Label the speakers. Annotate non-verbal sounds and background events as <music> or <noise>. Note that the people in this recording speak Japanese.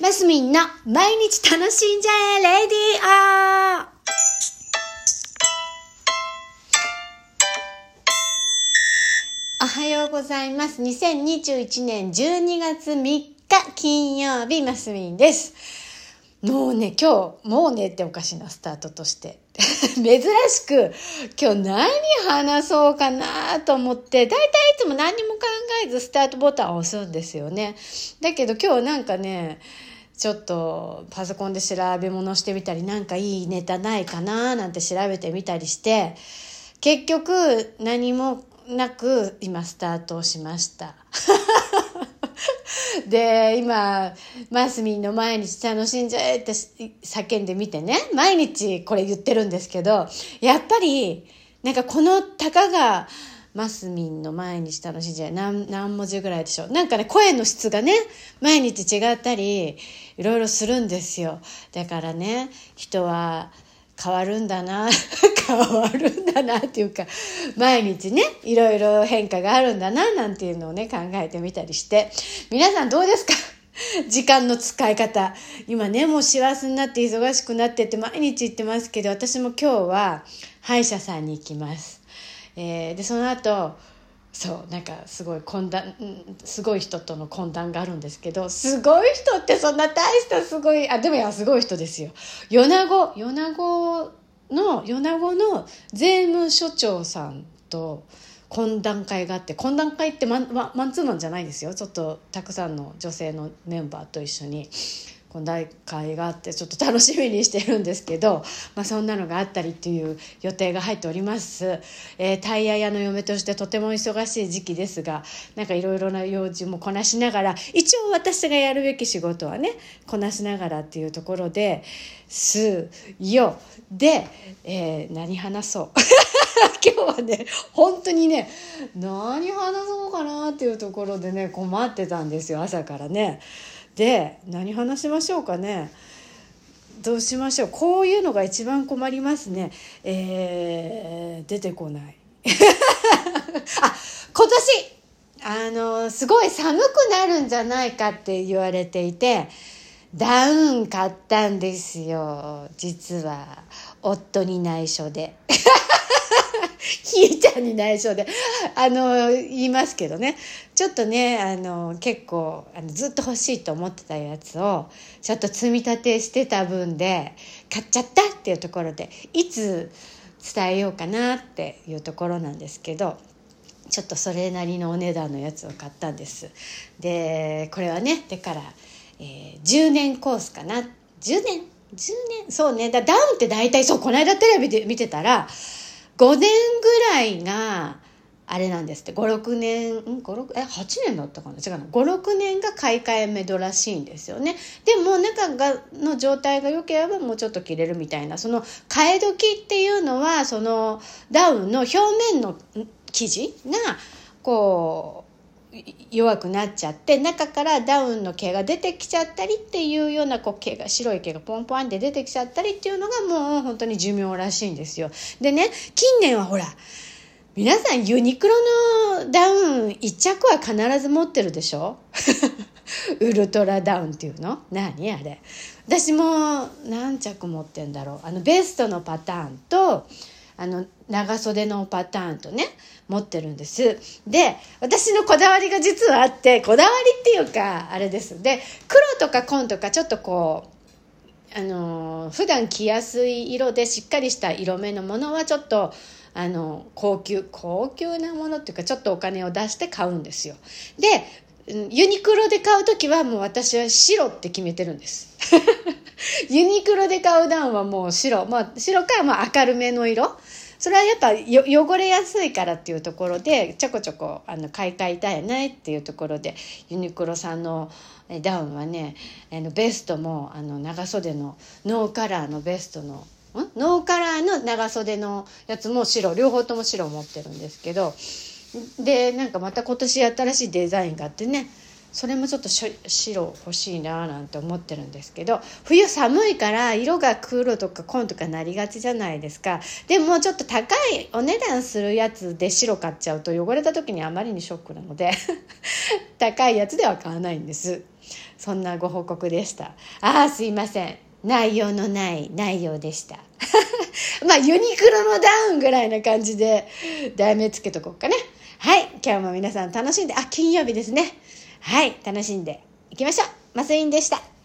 Speaker 1: マスミンの毎日楽しんじゃえレディオおはようございます。2021年12月3日金曜日、マスミンです。もうね、今日、もうねっておかしなスタートとして。<laughs> 珍しく、今日何話そうかなと思って、だいたいいつも何も考えずスタートボタンを押すんですよね。だけど今日なんかね、ちょっとパソコンで調べ物してみたり、なんかいいネタないかななんて調べてみたりして、結局何もなく今スタートしました。<laughs> で、今、マスミンの毎日楽しんじゃえって叫んでみてね、毎日これ言ってるんですけど、やっぱり、なんかこのたかが、マスミンの毎日楽しんじゃえ何何文字ぐらいでしょう。なんかね、声の質がね、毎日違ったり、いろいろするんですよ。だからね、人は、変わるんだな <laughs> 変わるんだなっていうか毎日ねいろいろ変化があるんだななんていうのをね考えてみたりして。皆さんどうですか？時間の使い方。今ねもう師走になって忙しくなってって毎日言ってますけど私も今日は歯医者さんに行きます、えー、でその後そうなんかすごい懇談すごい人との懇談があるんですけどすごい人ってそんな大したすごいあでもいやすごい人ですよ。米子米子の米子の税務署長さんと懇談会があって懇談会ってマンマンツーマンじゃないですよ。ちょっとたくさんの女性のメンバーと一緒に。懇談会があってちょっと楽しみにしてるんですけど、<laughs> まあ、そんなのがあったりっていう予定が入っております、えー、タイヤ屋の嫁としてとても忙しい時期ですがなんかいろいろな用事もこなしながら一応私がやるべき仕事はねこなしながらっていうところですよ。で、えー、何話そう。<laughs> 今日はね本当にね何話そうかなっていうところでね困ってたんですよ朝からね。で何話しましょうかね。どうしましょう。こういうのが一番困りますね。えー、出てこない。<laughs> あ今年あのすごい寒くなるんじゃないかって言われていてダウン買ったんですよ。実は。夫に内緒で。ひ <laughs> に内緒であの言いますけどね。ちょっとねあの結構あのずっと欲しいと思ってたやつをちょっと積み立てしてた分で買っちゃったっていうところでいつ伝えようかなっていうところなんですけどちょっとそれなりのお値段のやつを買ったんです。でこれはねだから、えー、10年コースかな。10年？10年？そうね。だダウンって大体そうこの間テレビで見てたら5年ぐらいがあれなんですって。56年56え8年だったかな？違うの56年が買い替えめどらしいんですよね。でも中がの状態が良ければもうちょっと切れるみたいな。その替え時っていうのはそのダウンの表面の生地がこう弱くなっちゃって中からダウンの毛が出てきちゃったりっていうようなこう毛が白い毛がポンポンって出てきちゃったりっていうのがもう本当に寿命らしいんですよ。でね近年はほら皆さんユニクロのダウン1着は必ず持ってるでしょ？<laughs> ウルトラダウンっていうの？何あれ？私も何着持ってんだろう。あのベストのパターンとあの長袖のパターンとね持ってるんです。で私のこだわりが実はあってこだわりっていうかあれです。で黒とか紺とかちょっとこうあの普段着やすい色でしっかりした色目のものはちょっとあの高級高級なものっていうかちょっとお金を出して買うんですよ。でユニクロで買う時はもう私は白って決めてるんです。<laughs> ユニクロで買うダウンはもう白、まあ、白かまあ明るめの色。それはやっぱ汚れやすいからっていうところでちょこちょこあの買い替えたいねっていうところでユニクロさんのダウンはねあのベストもあの長袖のノーカラーのベストのん？ノーカラーの長袖のやつも白。両方とも白を持ってるんですけど。でなんかまた今年新しいデザインがあってね。それもちょっと白欲しいななんて思ってるんですけど冬寒いから色が黒とか紺とかなりがちじゃないですか。でもちょっと高いお値段するやつで白買っちゃうと汚れた時にあまりにショックなので <laughs> 高いやつでは買わないんです。そんなご報告でした。ああすいません。内容のない内容でした。<laughs> まあユニクロのダウンぐらいな感じで題名つけとこうかね。はい今日も皆さん楽しんで。あ金曜日ですね。はい、楽しんでいきましょうマスインでした。